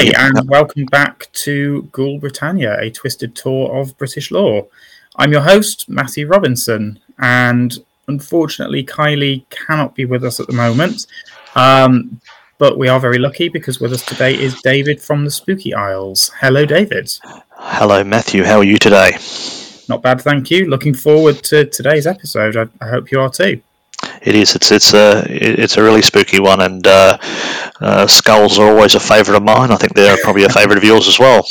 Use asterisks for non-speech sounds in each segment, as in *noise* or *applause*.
Hi, and welcome back to Ghoul Britannia, a twisted tour of British lore. I'm your host, Matthew Robinson, and unfortunately, Kylie cannot be with us at the moment. Um, but we are very lucky because with us today is David from the Spooky Isles. Hello, David. Hello, Matthew. How are you today? Not bad, thank you. Looking forward to today's episode. I, I hope you are too. It is. It's it's a it's a really spooky one, and uh, uh, skulls are always a favourite of mine. I think they're *laughs* probably a favourite of yours as well.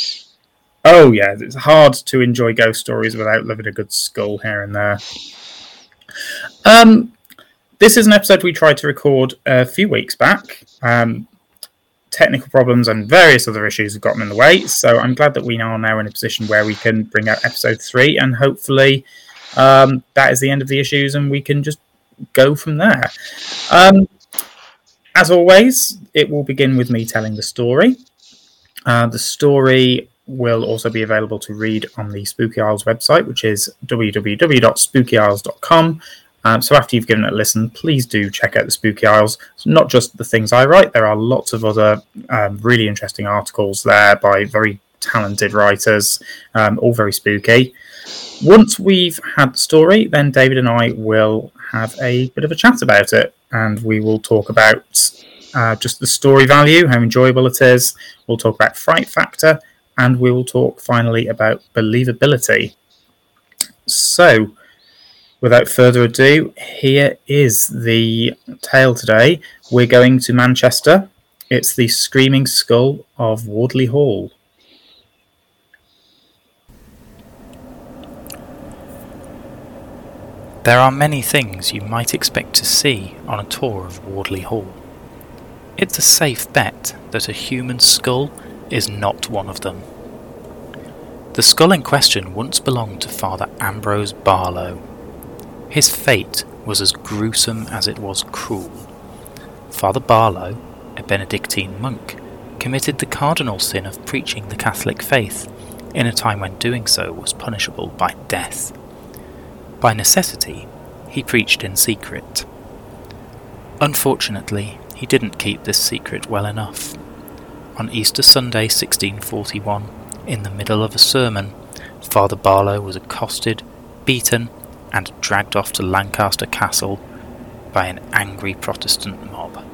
Oh yeah, it's hard to enjoy ghost stories without living a good skull here and there. Um, this is an episode we tried to record a few weeks back. Um, technical problems and various other issues have gotten in the way, so I'm glad that we are now in a position where we can bring out episode three, and hopefully um, that is the end of the issues, and we can just go from there. Um, as always, it will begin with me telling the story. Uh, the story will also be available to read on the Spooky Isles website, which is www.spookyisles.com. Um, so after you've given it a listen, please do check out the Spooky Isles. It's not just the things I write, there are lots of other um, really interesting articles there by very talented writers, um, all very spooky. Once we've had the story, then David and I will have a bit of a chat about it, and we will talk about uh, just the story value, how enjoyable it is. We'll talk about fright factor, and we will talk finally about believability. So, without further ado, here is the tale today. We're going to Manchester. It's the Screaming Skull of Wardley Hall. There are many things you might expect to see on a tour of Wardley Hall. It's a safe bet that a human skull is not one of them. The skull in question once belonged to Father Ambrose Barlow. His fate was as gruesome as it was cruel. Father Barlow, a Benedictine monk, committed the cardinal sin of preaching the Catholic faith in a time when doing so was punishable by death. By necessity, he preached in secret. Unfortunately, he didn't keep this secret well enough. On Easter Sunday 1641, in the middle of a sermon, Father Barlow was accosted, beaten, and dragged off to Lancaster Castle by an angry Protestant mob.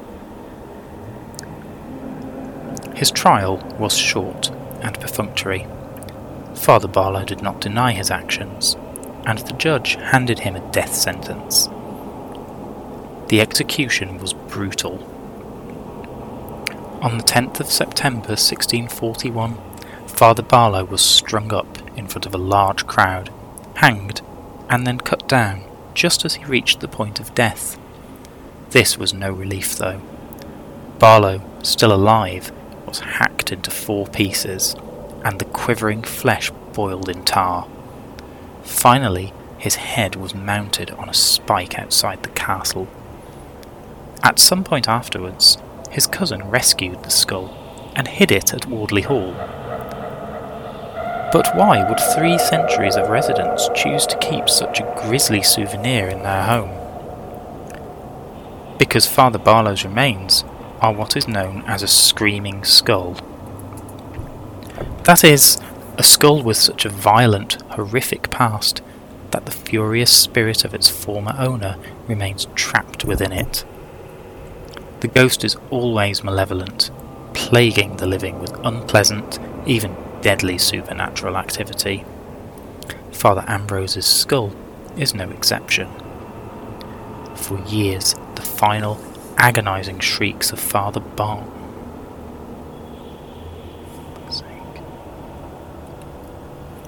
His trial was short and perfunctory. Father Barlow did not deny his actions, and the judge handed him a death sentence. The execution was brutal. On the 10th of September 1641, Father Barlow was strung up in front of a large crowd, hanged, and then cut down just as he reached the point of death. This was no relief, though. Barlow, still alive, was hacked into four pieces, and the quivering flesh boiled in tar. Finally, his head was mounted on a spike outside the castle. At some point afterwards, his cousin rescued the skull and hid it at Wardley Hall. But why would three centuries of residents choose to keep such a grisly souvenir in their home? Because Father Barlow's remains are what is known as a screaming skull. That is, a skull with such a violent, horrific past that the furious spirit of its former owner remains trapped within it. The ghost is always malevolent, plaguing the living with unpleasant, even deadly supernatural activity. Father Ambrose's skull is no exception. For years, the final, agonizing shrieks of Father Barn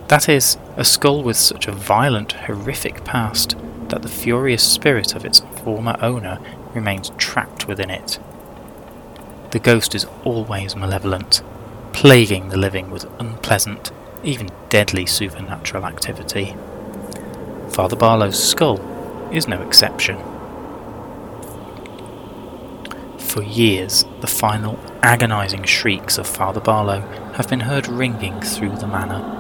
That is, a skull with such a violent, horrific past that the furious spirit of its former owner remains trapped within it. The ghost is always malevolent, plaguing the living with unpleasant, even deadly supernatural activity. Father Barlow's skull is no exception. For years, the final, agonizing shrieks of Father Barlow have been heard ringing through the manor.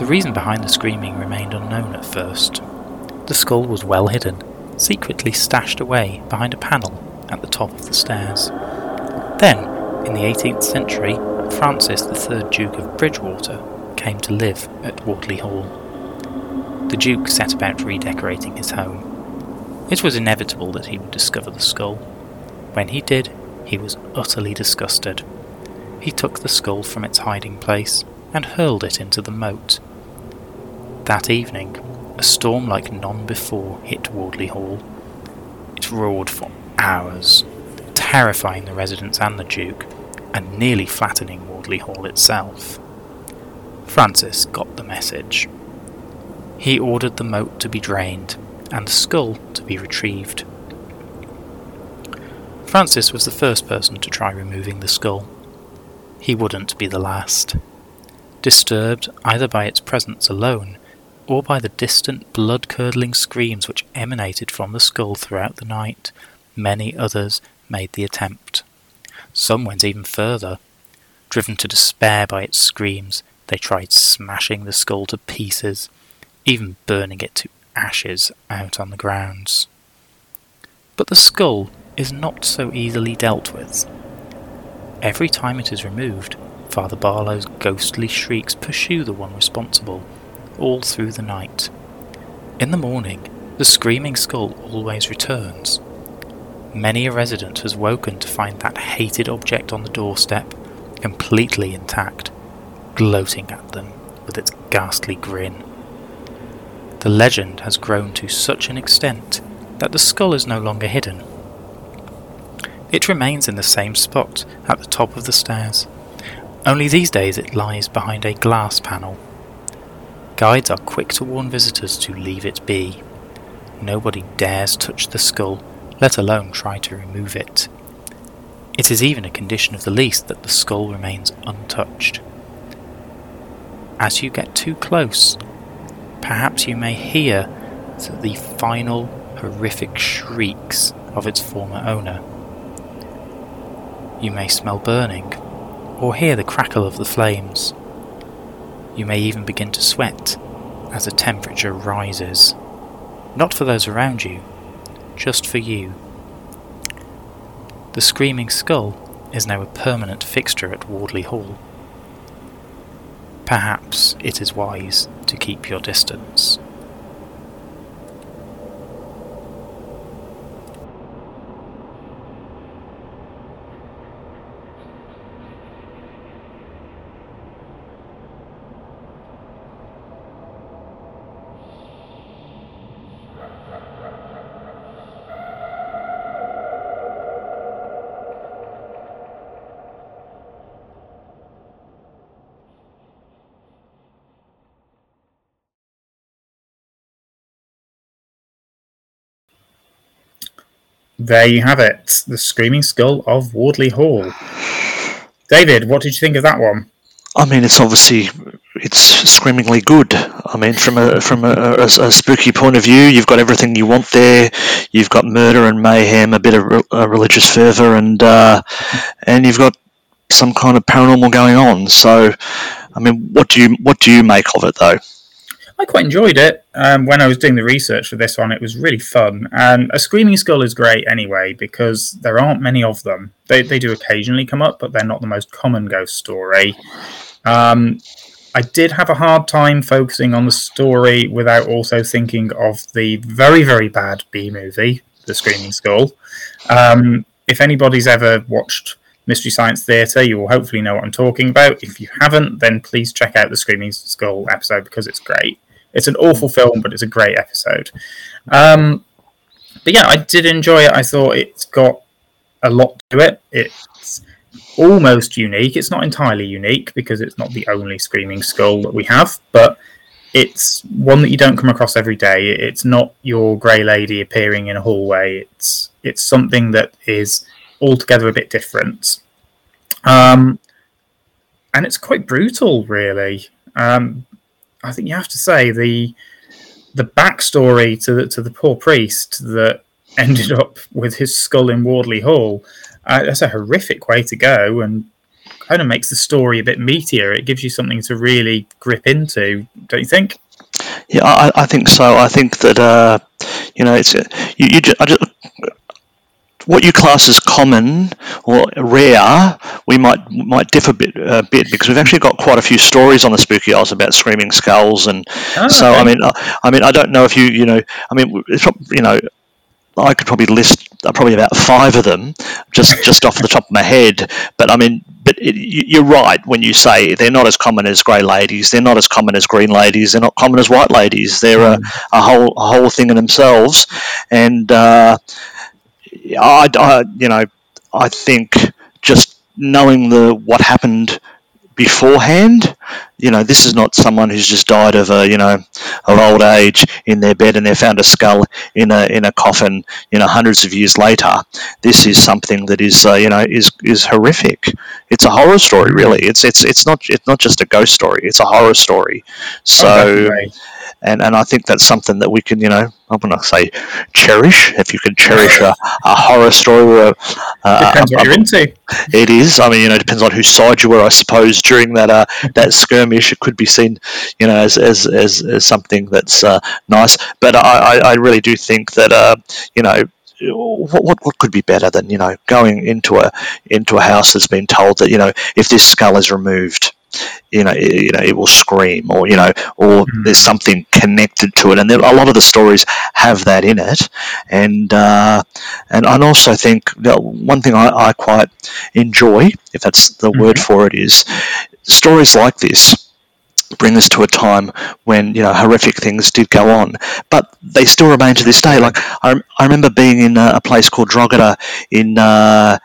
The reason behind the screaming remained unknown at first. The skull was well hidden, secretly stashed away behind a panel at the top of the stairs. Then, In the 18th century, Francis, the third Duke of Bridgewater, came to live at Wardley Hall. The Duke set about redecorating his home. It was inevitable that he would discover the skull. When he did, he was utterly disgusted. He took the skull from its hiding place and hurled it into the moat. That evening, a storm like none before hit Wardley Hall. It roared for hours, terrifying the residents and the Duke, and nearly flattening Wardley Hall itself. Francis got the message. He ordered the moat to be drained and the skull to be retrieved. Francis was the first person to try removing the skull. He wouldn't be the last. Disturbed either by its presence alone, or by the distant blood curdling screams which emanated from the skull throughout the night, many others made the attempt. Some went even further. Driven to despair by its screams, they tried smashing the skull to pieces, even burning it to ashes out on the grounds. But the skull is not so easily dealt with. Every time it is removed, Father Barlow's ghostly shrieks pursue the one responsible, all through the night. In the morning, the screaming skull always returns. Many a resident has woken to find that hated object on the doorstep, completely intact, gloating at them with its ghastly grin. The legend has grown to such an extent that the skull is no longer hidden. It remains in the same spot at the top of the stairs, only these days it lies behind a glass panel. Guides are quick to warn visitors to leave it be. Nobody dares touch the skull, let alone try to remove it. It is even a condition of the lease that the skull remains untouched. As you get too close, perhaps you may hear the final horrific shrieks of its former owner. You may smell burning, or hear the crackle of the flames. You may even begin to sweat as the temperature rises. Not for those around you, just for you. The Screaming Skull is now a permanent fixture at Wardley Hall. Perhaps it is wise to keep your distance. There you have it, the Screaming Skull of Wardley Hall. David, what did you think of that one? I mean, it's obviously it's screamingly good. I mean, from a from a, a, a, spooky point of view, you've got everything you want there. You've got murder and mayhem, a bit of re- religious fervor, and uh, and you've got some kind of paranormal going on. So, I mean, what do you what do you make of it, though? I quite enjoyed it. Um, when I was doing the research for this one, it was really fun. And a screaming skull is great anyway because there aren't many of them. They they do occasionally come up, but they're not the most common ghost story. Um, I did have a hard time focusing on the story without also thinking of the very very bad B movie, The Screaming Skull. Um, if anybody's ever watched Mystery Science Theatre, you will hopefully know what I'm talking about. If you haven't, then please check out the Screaming Skull episode because it's great. It's an awful film, but it's a great episode. Um, but yeah, I did enjoy it. I thought it's got a lot to it. It's almost unique. It's not entirely unique because it's not the only screaming skull that we have, but it's one that you don't come across every day. It's not your grey lady appearing in a hallway. It's it's something that is altogether a bit different. Um, and it's quite brutal, really. Um, I think you have to say the the backstory to the to the poor priest that *laughs* ended up with his skull in Wardley Hall. Uh, that's a horrific way to go, and kind of makes the story a bit meatier. It gives you something to really grip into, don't you think? Yeah, I, I think so. I think that uh, you know, it's you. you just, I just, what you class as common or rare, we might might differ a bit, a bit because we've actually got quite a few stories on the Spooky Isles about screaming skulls, and oh, so okay. I mean, I, I, mean, I don't know if you you know, I mean, it's, you know, I could probably list uh, probably about five of them just just off the top of my head. But I mean, but it, you're right when you say they're not as common as grey ladies. They're not as common as green ladies. They're not common as white ladies. They're a, a whole a whole thing in themselves. And uh, I, I, you know, I think just knowing the what happened beforehand. You know, this is not someone who's just died of a you know of old age in their bed and they found a skull in a in a coffin. You know, hundreds of years later. This is something that is uh, you know is is horrific. It's a horror story, really. It's it's it's not it's not just a ghost story. It's a horror story. So. Oh, and and I think that's something that we can, you know, I'm going to say cherish. If you can cherish a, a horror story, or a, depends a, what you're into. It is. I mean, you know, it depends on whose side you were. I suppose during that uh, that skirmish, it could be seen, you know, as as, as, as something that's uh, nice. But I, I really do think that, uh, you know, what, what, what could be better than you know going into a into a house that's been told that you know if this skull is removed you know, you know, it will scream, or you know, or mm-hmm. there's something connected to it, and there, a lot of the stories have that in it, and uh, and I also think that one thing I, I quite enjoy, if that's the mm-hmm. word for it, is stories like this bring us to a time when you know horrific things did go on, but they still remain to this day. Like I, I remember being in a, a place called Drogheda in uh,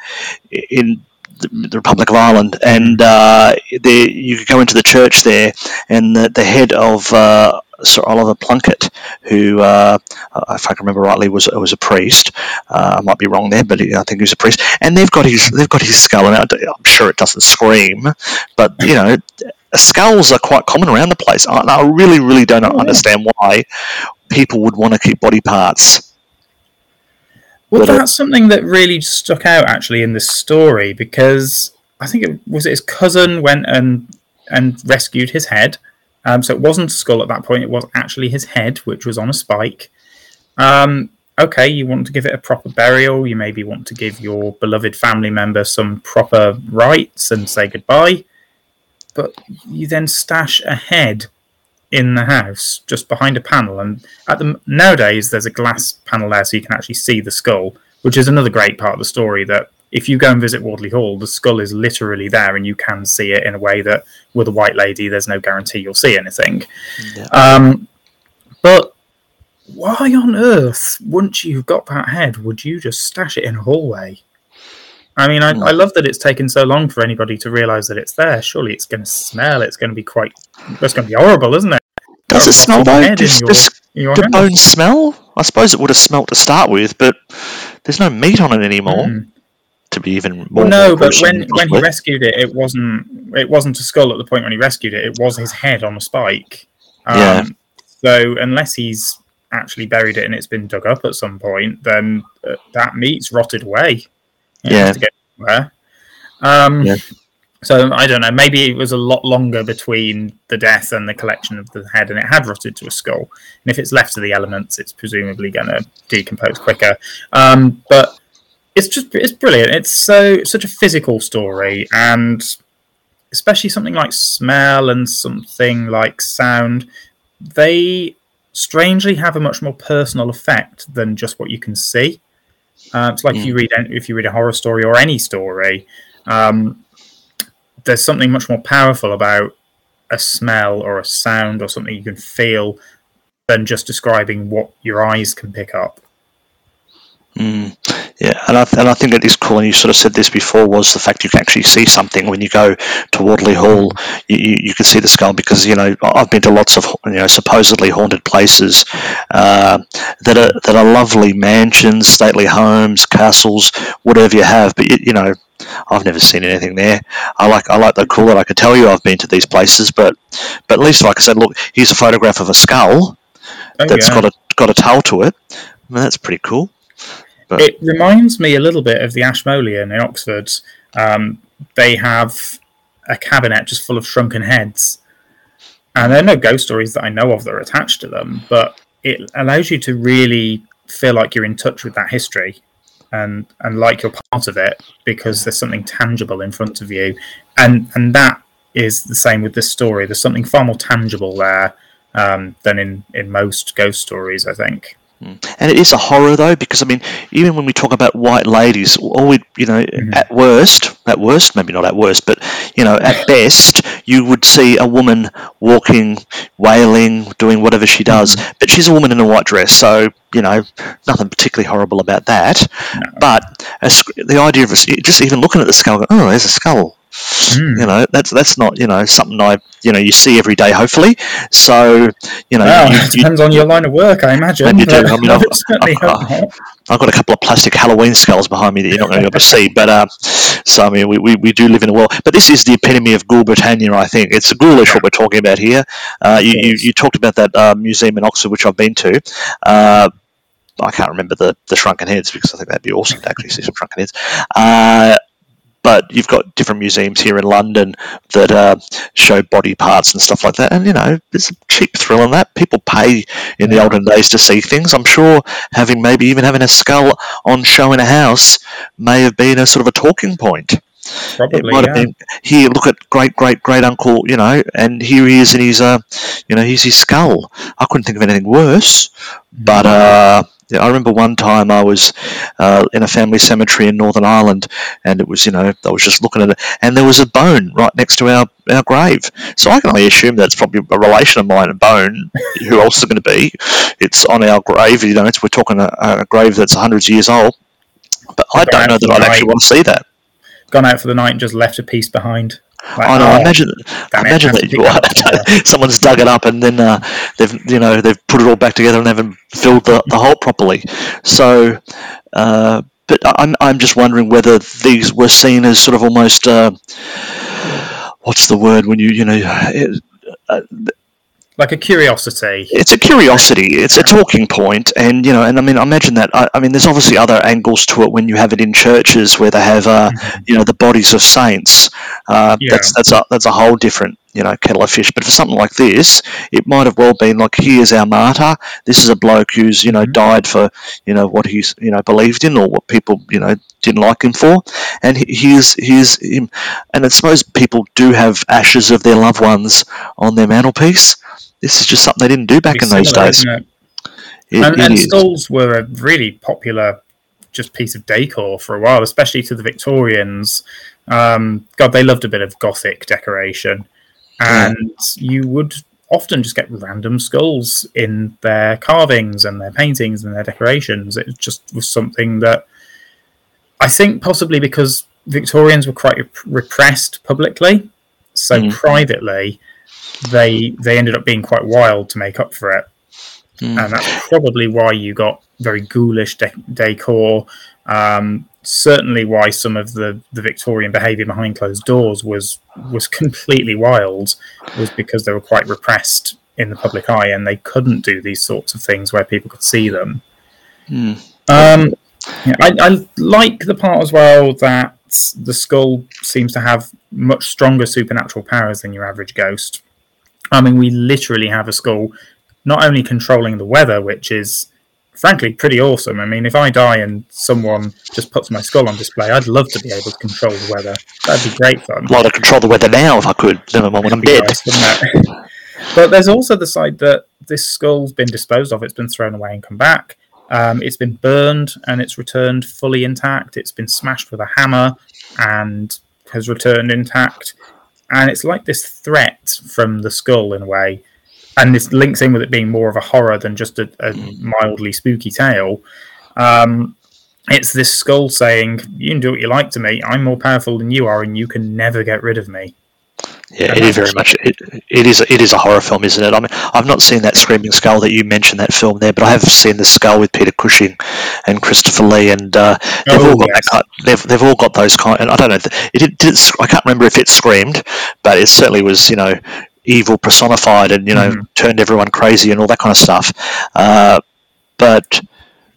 in the, Republic of Ireland, and uh, there you could go into the church there, and the, the head of uh, Sir Oliver Plunkett, who, uh, if I can remember rightly, was was a priest. Uh, I might be wrong there, but I think he was a priest. And they've got his they've got his skull, and I'm sure it doesn't scream, but you know, skulls are quite common around the place. I, I really, really don't oh, understand why people would want to keep body parts well, that's something that really stuck out actually in this story because I think it was his cousin went and and rescued his head. Um, so it wasn't a skull at that point; it was actually his head, which was on a spike. Um, okay, you want to give it a proper burial. You maybe want to give your beloved family member some proper rites and say goodbye. But you then stash a head in the house, just behind a panel. And at the nowadays, there's a glass panel there, so you can actually see the skull, which is another great part of the story. That if you go and visit Wardley Hall, the skull is literally there, and you can see it in a way that with a white lady, there's no guarantee you'll see anything. Yeah. Um, but why on earth, once you've got that head, would you just stash it in a hallway? I mean, I, I, love that it's taken so long for anybody to realize that it's there. Surely it's going to smell. It's going to be quite. It's going to be horrible, isn't it? Does it smell though? Does, your, does the bone smell? I suppose it would have smelt to start with, but there's no meat on it anymore. Mm. To be even more. Well, no, but when when he rescued it, it wasn't it wasn't a skull at the point when he rescued it. It was his head on a spike. Um, yeah. So unless he's actually buried it and it's been dug up at some point, then uh, that meat's rotted away. Yeah. To get Um, yeah. So I don't know. Maybe it was a lot longer between the death and the collection of the head, and it had rotted to a skull. And if it's left to the elements, it's presumably going to decompose quicker. Um, but it's just it's brilliant. It's so such a physical story, and especially something like smell and something like sound. They strangely have a much more personal effect than just what you can see. Uh, it's like if you read if you read a horror story or any story. Um, there's something much more powerful about a smell or a sound or something you can feel than just describing what your eyes can pick up. Mm, yeah, and I, and I think it is cool, and you sort of said this before, was the fact you can actually see something when you go to Wardley Hall. You, you, you can see the skull because you know I've been to lots of you know supposedly haunted places uh, that are that are lovely mansions, stately homes, castles, whatever you have. But you, you know I've never seen anything there. I like I like the cool that I can tell you I've been to these places, but but at least like I said, look, here's a photograph of a skull oh, that's yeah. got a got a tale to it. I mean, that's pretty cool. But... It reminds me a little bit of the Ashmolean in Oxford. Um, they have a cabinet just full of shrunken heads, and there are no ghost stories that I know of that are attached to them. But it allows you to really feel like you're in touch with that history and and like you're part of it because there's something tangible in front of you, and and that is the same with this story. There's something far more tangible there um, than in in most ghost stories, I think. And it is a horror though, because I mean, even when we talk about white ladies, all we, you know, Mhm. at worst, at worst, maybe not at worst, but you know, at best, you would see a woman walking, wailing, doing whatever she does, but she's a woman in a white dress, so you know, nothing particularly horrible about that. No. But a, the idea of just even looking at the skull, going, oh, there's a skull. Mm. You know, that's that's not you know something I you know you see every day, hopefully. So you know, Well, you- it you- depends on your line of work, I imagine. Maybe you do. I mean, I I've- *laughs* *laughs* I've- I've got a couple of plastic Halloween skulls behind me that you're not going to be able to see. But uh, so I mean, we, we, we do live in a world. But this is the epitome of Ghoul Britannia. I think it's ghoulish what we're talking about here. Uh, you, you, you talked about that uh, museum in Oxford, which I've been to. Uh, I can't remember the, the shrunken heads because I think that'd be awesome to actually see some shrunken heads. Uh, but you've got different museums here in London that uh, show body parts and stuff like that. And you know, there's a cheap thrill in that. People pay in the olden days to see things. I'm sure having maybe even having a skull on show in a house may have been a sort of a talking point. It Probably, might yeah. have been here. Look at great great great uncle, you know, and here he is in his, uh, you know, here's his skull. I couldn't think of anything worse. But uh, yeah, I remember one time I was uh, in a family cemetery in Northern Ireland, and it was, you know, I was just looking at it, and there was a bone right next to our, our grave. So I can only assume that's probably a relation of mine, a bone. *laughs* Who else is it going to be? It's on our grave, you know. It's, we're talking a, a grave that's hundreds of years old. But I don't know that I'd actually want to see that. Gone out for the night and just left a piece behind. I know. imagine, imagine that that *laughs* someone's dug it up and then uh, they've you know they've put it all back together and they haven't filled the, the hole properly. So, uh, but I'm I'm just wondering whether these were seen as sort of almost uh, what's the word when you you know. It, like a curiosity. it's a curiosity. It's a talking point, and you know, and I mean, I imagine that. I, I mean, there's obviously other angles to it when you have it in churches where they have, uh, you know, the bodies of saints. Uh, Yeah. That's that's a that's a whole different, you know, kettle of fish. But for something like this, it might have well been like, here's our martyr. This is a bloke who's you know Mhm. died for you know what he's you know believed in or what people you know didn't like him for, and he- here's here's him. And I suppose people do have ashes of their loved ones on their mantelpiece. This is just something they didn't do back in those Similar, days. it? It- and, it and is. skulls were a really popular just piece of decor for a while, especially to the Victorians. Um, God, they loved a bit of Gothic decoration, Yeah. and you would often just get random skulls in their carvings and their paintings and their decorations. It just was something that I think possibly because Victorians were quite rep- repressed publicly, so Mm. privately they they ended up being quite wild to make up for it Mm. and that's probably why you got very ghoulish de- decor. Um, certainly, why some of the, the Victorian behaviour behind closed doors was was completely wild, was because they were quite repressed in the public eye, and they couldn't do these sorts of things where people could see them. Mm. Um, yeah, I, I like the part as well that the skull seems to have much stronger supernatural powers than your average ghost. I mean, we literally have a skull not only controlling the weather, which is frankly pretty awesome. I mean, if I die and someone just puts my skull on display, I'd love to be able to control the weather. That'd be great fun. I'd like to control the weather now if I could. Never mind when I'm dead. nice, *laughs* but there's also the side that this skull's been disposed of. It's been thrown away and come back. Um, it's been burned and it's returned fully intact. It's been smashed with a hammer and has returned intact. And it's like this threat from the skull in a way. And this links in with it being more of a horror than just a, a mildly spooky tale. Um, it's this skull saying, You can do what you like to me. I'm more powerful than you are, and you can never get rid of me. Yeah, it is very much. It, it is. It is a horror film, isn't it? I mean, I've not seen that Screaming Skull that you mentioned that film there, but I have seen the Skull with Peter Cushing and Christopher Lee, and uh, they've Oh, all got yes. that. They've they've all got those kind. And I don't know. It did, it- I can't remember if it screamed, but it certainly was. You know, evil personified, and you know, Mhm. turned everyone crazy and all that kind of stuff. Uh, but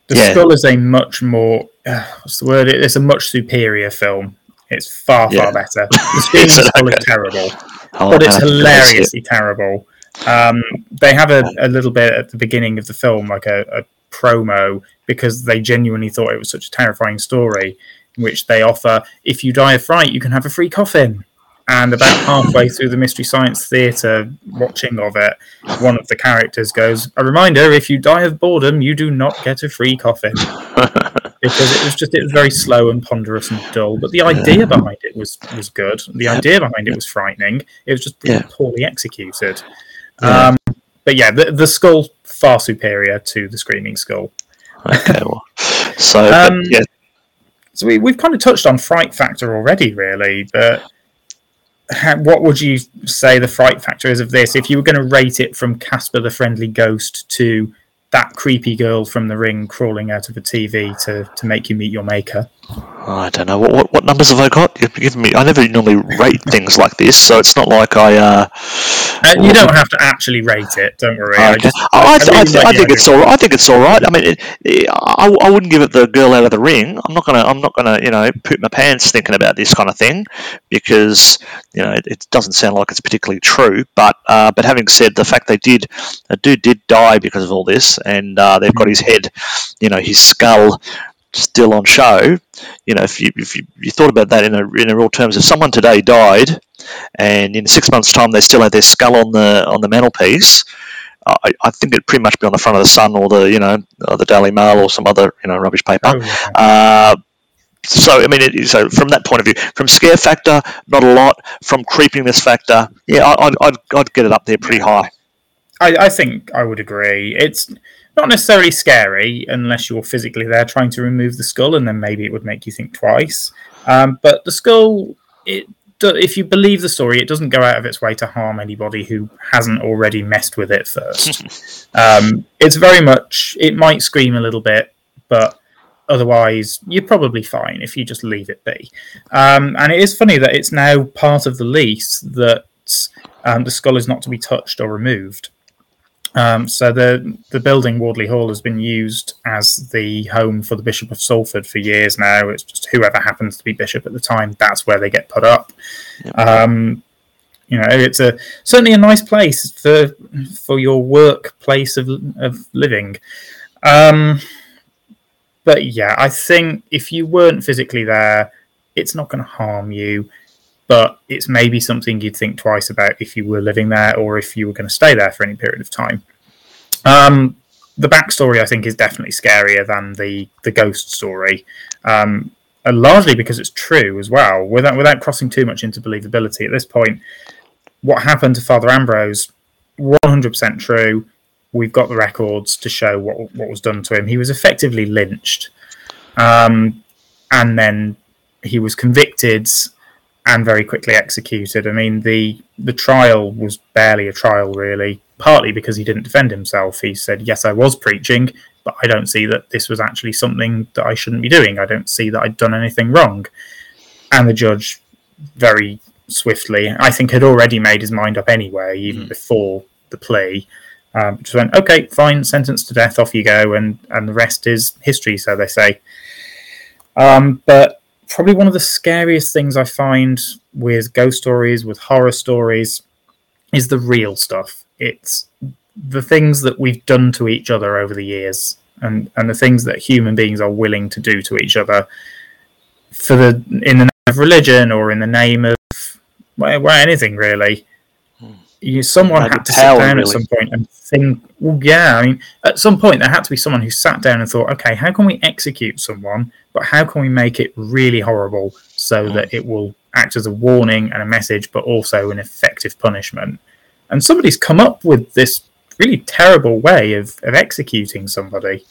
The Yeah. Skull is a much more uh, what's the word? It's a much superior film. It's far Yeah. far better. *laughs* The Is Okay. is terrible, I'll but it's go it. hilariously terrible. Um, they have a, a little bit at the beginning of the film, like a, a promo because they genuinely thought it was such a terrifying story. In which they offer, if you die of fright, you can have a free coffin. And about *laughs* halfway through the Mystery Science Theatre watching of it, one of the characters goes, A reminder if you die of boredom, you do not get a free coffin. *laughs* because it was just, it was very slow and ponderous and dull. But the idea behind it was, was good. The idea behind it was frightening. It was just Yeah. poorly executed. Yeah. Um, but yeah, the, the skull far superior to the Screaming Skull. Okay, well, so Um, yeah, So we, we've kind of touched on fright factor already, really. But ha- what would you say the fright factor is of this? If you were going to rate it from Casper the Friendly Ghost to that creepy girl from the ring crawling out of a TV to, to make you meet your maker. I don't know what, what what numbers have I got. You've given me. I never normally rate things like this, so it's not like I. Uh, Uh, you don't have to actually rate it. Don't worry. I, Okay. just, I, I, really I, like I think it's all. right. I think it's all right. I mean, it, it, I, I wouldn't give it the girl out of the ring. I'm not gonna. I'm not gonna. You know, poop my pants thinking about this kind of thing because you know it, it doesn't sound like it's particularly true. But uh, but having said the fact they did, a dude did die because of all this, and uh, they've got his head, you know, his skull still on show. You know, if you if you, you thought about that in a in a real terms, if someone today died, and in six months' time they still had their skull on the on the mantelpiece. I, I think it'd pretty much be on the front of the Sun or the you know the Daily Mail or some other you know rubbish paper. Oh. Uh, so I mean, it, so from that point of view, from scare factor, not a lot. From creepiness factor, yeah, I, I'd, I'd, I'd get it up there pretty high. I, I think I would agree. It's not necessarily scary unless you're physically there trying to remove the skull, and then maybe it would make you think twice. Um, but the skull, it if you believe the story, it doesn't go out of its way to harm anybody who hasn't already messed with it first. *laughs* um, it's very much. It might scream a little bit, but otherwise you're probably fine if you just leave it be. Um, and it is funny that it's now part of the lease that um, the skull is not to be touched or removed. Um, so the the building Wardley Hall has been used as the home for the Bishop of Salford for years now. It's just whoever happens to be bishop at the time. That's where they get put up. Um, you know, it's a certainly a nice place for for your workplace of of living. But yeah, I think if you weren't physically there, it's not going to harm you. But it's maybe something you'd think twice about if you were living there or if you were going to stay there for any period of time. Um, the backstory, I think, is definitely scarier than the the ghost story, um, and largely because it's true as well. Without without crossing too much into believability at this point, what happened to Father Ambrose, one hundred percent true. We've got the records to show what what was done to him. He was effectively lynched, um, and then he was convicted and very quickly executed. I mean, the the trial was barely a trial, really, partly because he didn't defend himself. He said, "Yes, I was preaching, but I don't see that this was actually something that I shouldn't be doing. I don't see that I'd done anything wrong." And the judge, very swiftly, I think, had already made his mind up anyway, even before the plea. Um, just went, "Okay, fine, sentence to death, off you go," and and the rest is history, so they say. Um, but probably one of the scariest things I find with ghost stories, with horror stories, is the real stuff. It's the things that we've done to each other over the years, and and the things that human beings are willing to do to each other for the in the name of religion or in the name of well, anything really. You, someone Maybe had to sit down really. at some point and think. Well, yeah, I mean, at some point there had to be someone who sat down and thought, okay, how can we execute someone, but how can we make it really horrible so mm. that it will act as a warning and a message, but also an effective punishment? And somebody's come up with this really terrible way of, of executing somebody.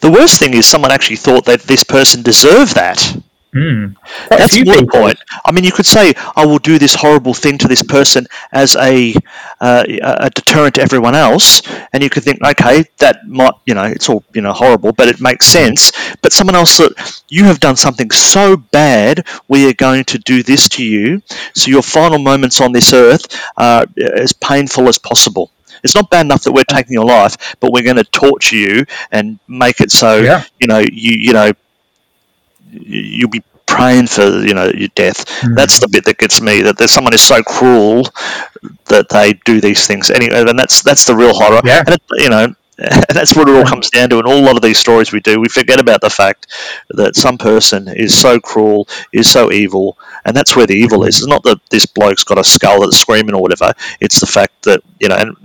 The worst thing is someone actually thought that this person deserved that. Hmm. A That's few more the people. point. I mean, you could say, "I will do this horrible thing to this person as a uh, a deterrent to everyone else," and you could think, "Okay, that might, you know, it's all you know horrible, but it makes sense." But someone else thought, "You have done something so bad, we are going to do this to you, so your final moments on this earth are uh, as painful as possible." It's not bad enough that we're taking your life, but we're going to torture you and make it so Yeah. you know you you know you'll be praying for you know your death. Hmm. That's the bit that gets me. That there's someone who's so cruel that they do these things. Anyway, and that's that's the real horror. Yeah. And it, you know, *laughs* that's what it all comes down to. In all a lot of these stories we do, we forget about the fact that some person is so cruel, is so evil, and that's where the evil is. It's not that this bloke's got a skull that's screaming or whatever. It's the fact that you know, and,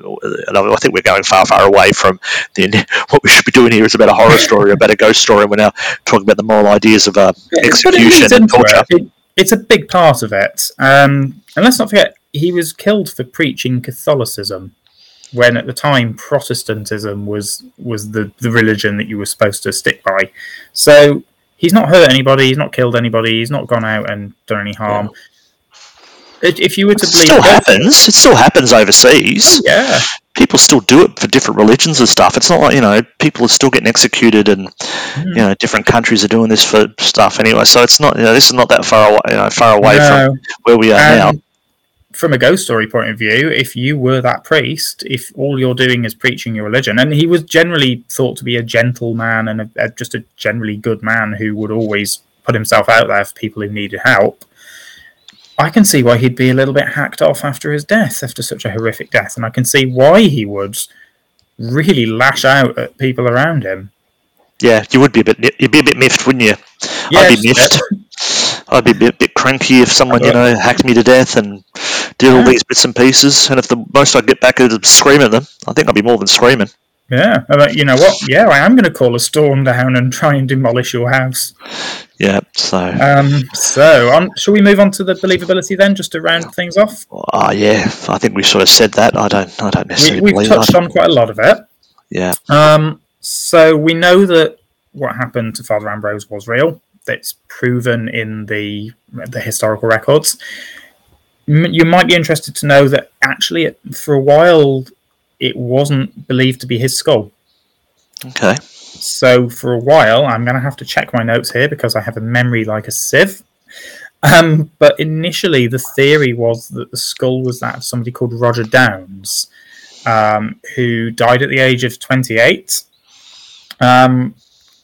and I think we're going far, far away from the *laughs* what we should be doing here is about a horror story, about a ghost story, and we're now talking about the moral ideas of uh, execution and torture. It, it's a big part of it. Um, and let's not forget, he was killed for preaching Catholicism when at the time Protestantism was was the, the religion that you were supposed to stick by. So he's not hurt anybody, he's not killed anybody, he's not gone out and done any harm. If you were to it believe, still happens. It still happens overseas. Oh, yeah, people still do it for different religions and stuff. It's not like you know people are still getting executed, and mm. you know different countries are doing this for stuff anyway. So it's not you know this is not that far away you know, far away no. from where we are now from a ghost story point of view, if you were that priest, if all you're doing is preaching your religion, and he was generally thought to be a gentleman and a, a, just a generally good man who would always put himself out there for people who needed help, I can see why he'd be a little bit hacked off after his death, after such a horrific death, and I can see why he would really lash out at people around him. Yeah, you would be a bit, you'd be a bit miffed, wouldn't you? Yes, I'd be miffed. *laughs* I'd be a bit, bit cranky if someone, you know, hacked me to death and did all these bits and pieces. And if the most I'd get back is screaming at them, I think I'd be more than screaming. Yeah, you know what? Yeah, I am going to call a storm down and try and demolish your house. Yeah, so. Um, so, um, shall we move on to the believability then, just to round things off? Ah, uh, yeah, I think we sort of said that. I don't, I don't necessarily. We, have touched on quite a lot of it. Yeah. Um. So we know that what happened to Father Ambrose was real that's proven in the the historical records. You might be interested to know that actually, for a while, it wasn't believed to be his skull. Okay. So for a while, I'm going to have to check my notes here because I have a memory like a sieve. Um, but initially, the theory was that the skull was that of somebody called Roger Downes, um, who died at the age of 28. Um,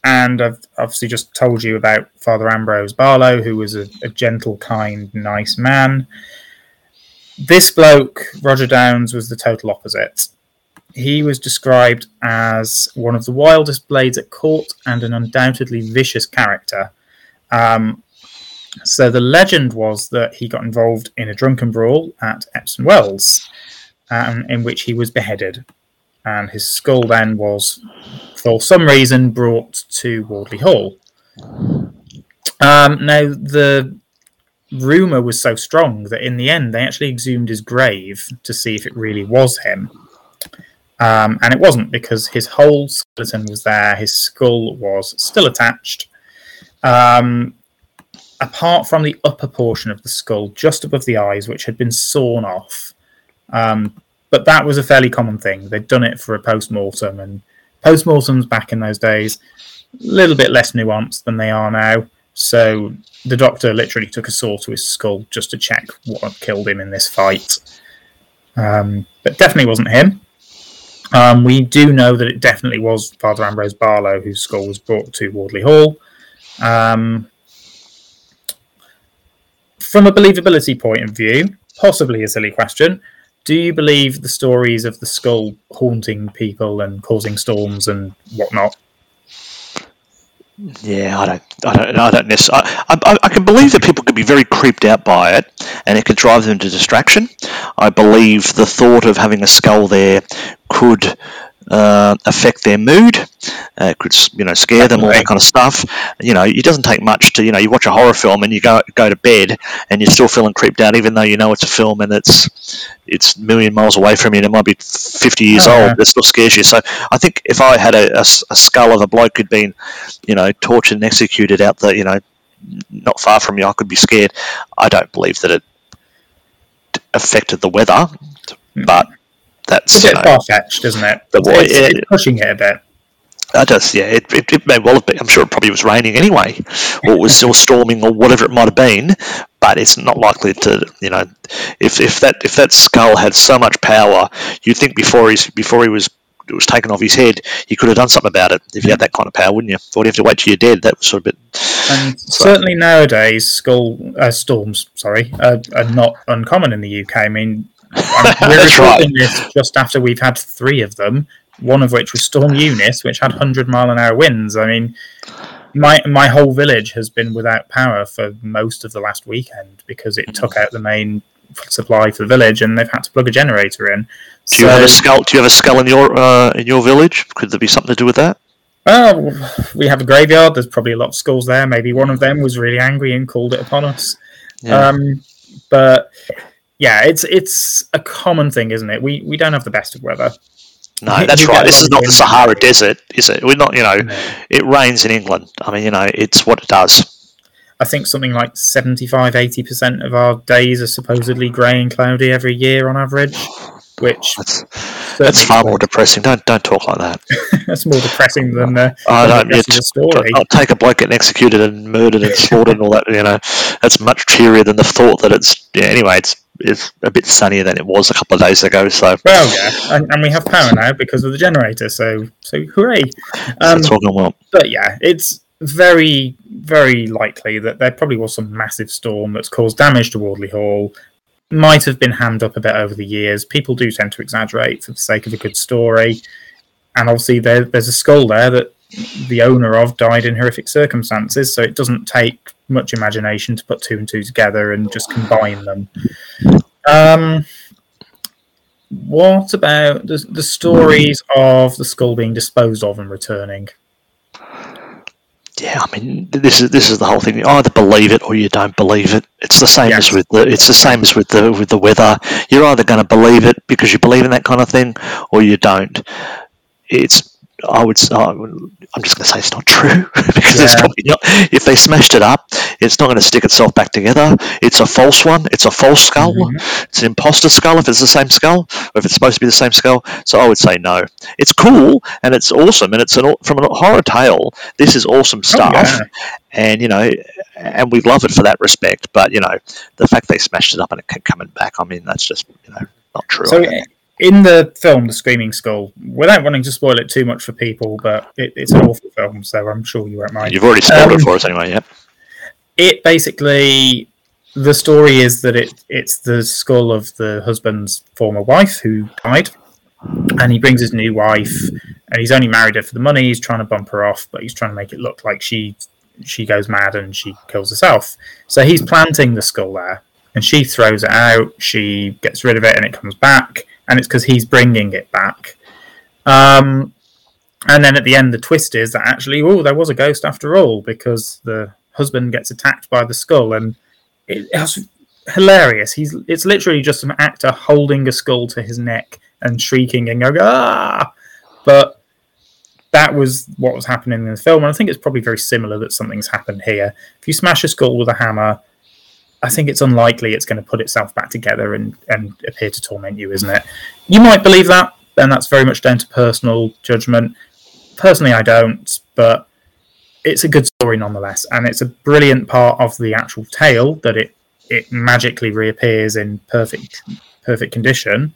and I've obviously just told you about Father Ambrose Barlow, who was a, a, gentle, kind, nice man. This bloke, Roger Downes, was the total opposite. He was described as one of the wildest blades at court and an undoubtedly vicious character. Um, so the legend was that he got involved in a drunken brawl at Epsom Wells, um, in which he was beheaded and his skull then was, for some reason, brought to Wardley Hall. Um, now, the rumor was so strong that in the end they actually exhumed his grave to see if it really was him. Um, and it wasn't because his whole skeleton was there, his skull was still attached. Um, apart from the upper portion of the skull, just above the eyes, which had been sawn off. Um, but that was a fairly common thing. They'd done it for a post mortem, and post mortems back in those days, a little bit less nuanced than they are now. So the doctor literally took a saw to his skull just to check what killed him in this fight. Um, but definitely wasn't him. Um, we do know that it definitely was Father Ambrose Barlow whose skull was brought to Wardley Hall. Um, from a believability point of view, possibly a silly question, do you believe the stories of the skull haunting people and causing storms and whatnot? Yeah, I don't, I don't, I don't necessarily. I, I, I, can believe that people could be very creeped out by it, and it could drive them to distraction. I believe the thought of having a skull there could uh, affect their mood. Uh, it could you know scare them, all that kind of stuff. You know, it doesn't take much to you know you watch a horror film and you go go to bed and you're still feeling creeped out, even though you know it's a film and it's it's a million miles away from you and it might be 50 years oh, old, yeah. but it still scares you. So I think if I had a, a, a skull of a bloke who'd been you know tortured and executed out the you know not far from you, I could be scared. I don't believe that it affected the weather, hmm. but that's a bit far fetched, isn't it? The way, it's, it's pushing it a bit. I just, yeah, it, it, it, may well have been. I'm sure it probably was raining anyway, or it was still storming, or whatever it might have been. But it's not likely to, you know, if, if that if that skull had so much power, you'd think before he's before he was it was taken off his head, he could have done something about it if you had that kind of power, wouldn't you? Or you have to wait till you're dead. That was sort of bit. And so. certainly nowadays, skull uh, storms, sorry, uh, are not uncommon in the UK. I mean, we're recording this just after we've had three of them. one of which was Storm Eunice, which had 100 mile an hour winds. I mean, my my whole village has been without power for most of the last weekend because it took out the main supply for the village, and they've had to plug a generator in. Do you have a skull? Do you have a skull in your uh, in your village? Could there be something to do with that? Well, we have a graveyard. There's probably a lot of skulls there. Maybe one of them was really angry and called it upon us. Yeah. Um, but yeah, it's it's a common thing, isn't it? We we don't have the best of weather. No, *laughs* that's right. This is not the Sahara Desert, is it? We're not, you know, no. it rains in England. I mean, you know, it's what it does. I think something like 75 80% of our days are supposedly grey and cloudy every year on average which *sighs* that's, that's far more depressing. Don't don't talk like that. *laughs* that's more depressing than the, *laughs* I don't, the story. I'll take a bloke getting executed and murdered and slaughtered and all that. You know, that's much cheerier than the thought that it's. Yeah, anyway, it's it's a bit sunnier than it was a couple of days ago. So well, yeah, and, and we have power now because of the generator. So so hooray! Um, all well. But yeah, it's very very likely that there probably was some massive storm that's caused damage to Wardley Hall might have been hammed up a bit over the years. People do tend to exaggerate for the sake of a good story. And obviously, there, there's a skull there that the owner of died in horrific circumstances, so it doesn't take much imagination to put two and two together and just combine them. Um, what about the, the stories of the skull being disposed of and returning? yeah, I mean, this is this is the whole thing. You either believe it or you don't believe it. It's the same yes. as with the it's the same as with the with the weather. You're either going to believe it because you believe in that kind of thing, or you don't. It's I would. Uh, I'm just going to say it's not true *laughs* because yeah. it's probably not. If they smashed it up, it's not going to stick itself back together. It's a false one. It's a false skull. Mm-hmm. It's an imposter skull if it's the same skull, or if it's supposed to be the same skull. So I would say no. It's cool and it's awesome, and it's an from a horror tale. This is awesome stuff, oh, yeah. and you know, and we love it for that respect. But you know, the fact they smashed it up and it kept coming back. I mean, that's just you know not true. So, in the film, The Screaming Skull, without wanting to spoil it too much for people, but it, it's an awful film, so I'm sure you won't mind. You've already spoiled um, it for us anyway, yeah. It basically, the story is that it it's the skull of the husband's former wife who died, and he brings his new wife, and he's only married her for the money. He's trying to bump her off, but he's trying to make it look like she she goes mad and she kills herself. So he's planting the skull there, and she throws it out. She gets rid of it, and it comes back and it's because he's bringing it back. Um, and then at the end, the twist is that actually, oh, there was a ghost after all because the husband gets attacked by the skull, and it, was hilarious. He's it's literally just an actor holding a skull to his neck and shrieking and going ah, but that was what was happening in the film, and I think it's probably very similar that something's happened here. If you smash a skull with a hammer, I think it's unlikely it's going to put itself back together and, and appear to torment you, isn't it? You might believe that, and that's very much down to personal judgment. Personally, I don't, but it's a good story nonetheless, and it's a brilliant part of the actual tale that it it magically reappears in perfect perfect condition.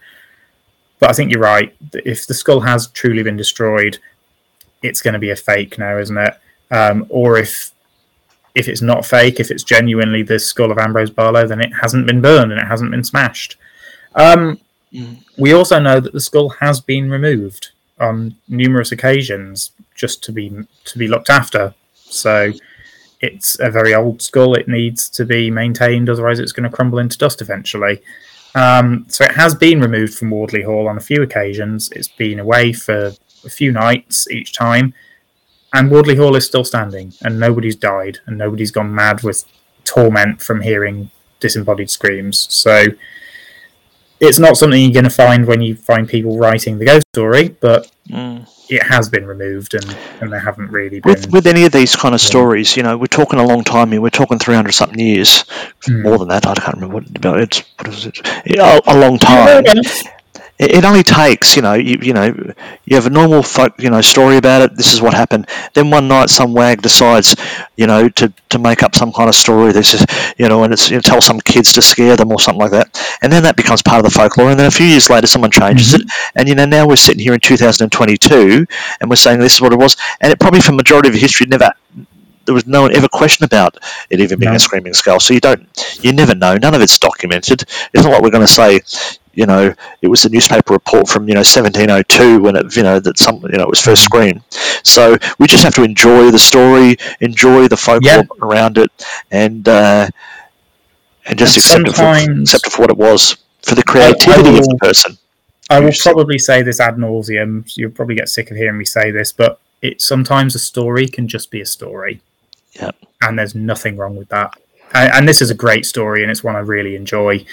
But I think you're right. If the skull has truly been destroyed, it's going to be a fake now, isn't it? Um, or if if it's not fake, if it's genuinely the skull of Ambrose Barlow, then it hasn't been burned and it hasn't been smashed. Um, mm. We also know that the skull has been removed on numerous occasions just to be to be looked after. So it's a very old skull. It needs to be maintained, otherwise it's going to crumble into dust eventually. Um, so it has been removed from Wardley Hall on a few occasions. It's been away for a few nights each time and Wardley Hall is still standing, and nobody's died, and nobody's gone mad with torment from hearing disembodied screams. So it's not something you're going to find when you find people writing the ghost story, but mm. it has been removed, and, and they haven't really been. With, with any of these kind of yeah. stories, you know, we're talking a long time here. We're talking 300 something years, mm. more than that. I can't remember what about it. What is it? A, a long time. Yeah, it, only takes you know you, you know you have a normal folk you know story about it this is what happened then one night some wag decides you know to, to make up some kind of story this is you know and it's you know, tell some kids to scare them or something like that and then that becomes part of the folklore and then a few years later someone changes mm-hmm. it and you know now we're sitting here in 2022 and we're saying this is what it was and it probably for majority of history never there was no one ever questioned about it even being no. a screaming skull. So you don't, you never know. None of it's documented. It's not like we're going to say, you know, it was a newspaper report from you know 1702 when it you know that some you know it was first screened. So we just have to enjoy the story, enjoy the folklore Yeah. around it, and uh, and just And accept it, for, accept it for what it was, for the creativity of the person. I will probably say this ad nauseum. You'll probably get sick of hearing me say this, but it sometimes a story can just be a story. Yeah. And there's nothing wrong with that. And, and this is a great story, and it's one I really enjoy.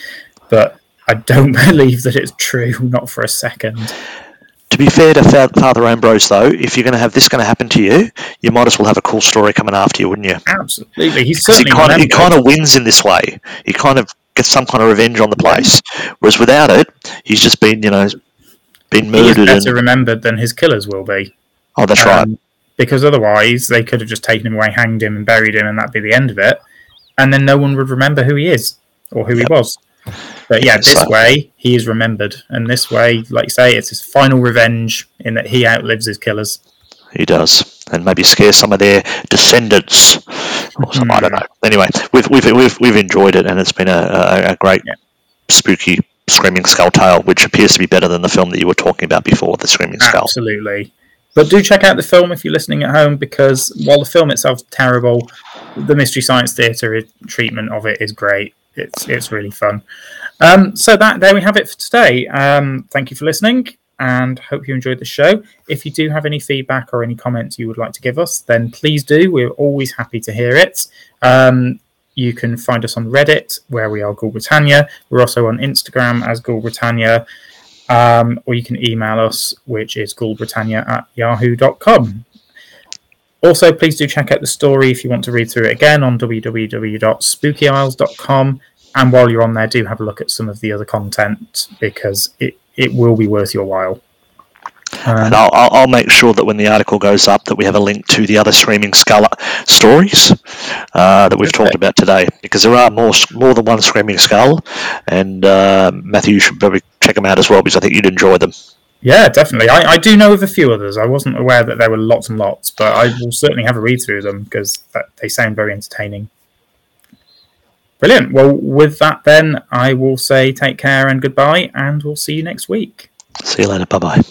But I don't *laughs* believe that it's true, not for a second. To be fair to Fa- Father Ambrose, though, if you're going to have this going to happen to you, you might as well have a cool story coming after you, wouldn't you? Absolutely, he's Because he certainly kind of he kind of wins in this way. He kind of gets some kind of revenge on the place. Whereas without it, he's just been you know been He is murdered. better And, remembered than his killers will be. oh, that's right. Um, Because otherwise, they could have just taken him away, hanged him, and buried him, and that'd be the end of it. And then no one would remember who he is or who Yep. he was. But yeah, this So- way he is remembered, and this way, like you say, it's his final revenge in that he outlives his killers. He does, and maybe scare some of their descendants. Or some, I don't hmm. know. Anyway, we've, we've we've we've enjoyed it, and it's been a, a, a great, Yeah. spooky, screaming skull tale, which appears to be better than the film that you were talking about before, the screaming skull. Absolutely. But do check out the film if you're listening at home, because while the film itself is terrible, the Mystery Science Theatre treatment of it is great. It's it's really fun. Um, so that there we have it for today. Um, thank you for listening, and hope you enjoyed the show. If you do have any feedback or any comments you would like to give us, then please do. We're always happy to hear it. Um, you can find us on Reddit, where we are Ghoul Britannia. We're also on Instagram as Ghoul Britannia um, or you can email us, which is ghoulbritannia at yahoo.com. Also, please do check out the story if you want to read through it again on www.spookyisles.com. And while you're on there, do have a look at some of the other content because it, it will be worth your while. Um, And I'll, I'll, I'll make sure that when the article goes up, that we have a link to the other Screaming Skull stories uh, that we've Okay. talked about today, because there are more more than one Screaming Skull. And uh, Matthew, you should probably check them out as well, because I think you'd enjoy them. yeah, definitely. I, I do know of a few others. I wasn't aware that there were lots and lots, but I will certainly have a read through them because that, they sound very entertaining. Brilliant. Well, with that, then, I will say take care and goodbye, and we'll see you next week. See you later. Bye bye.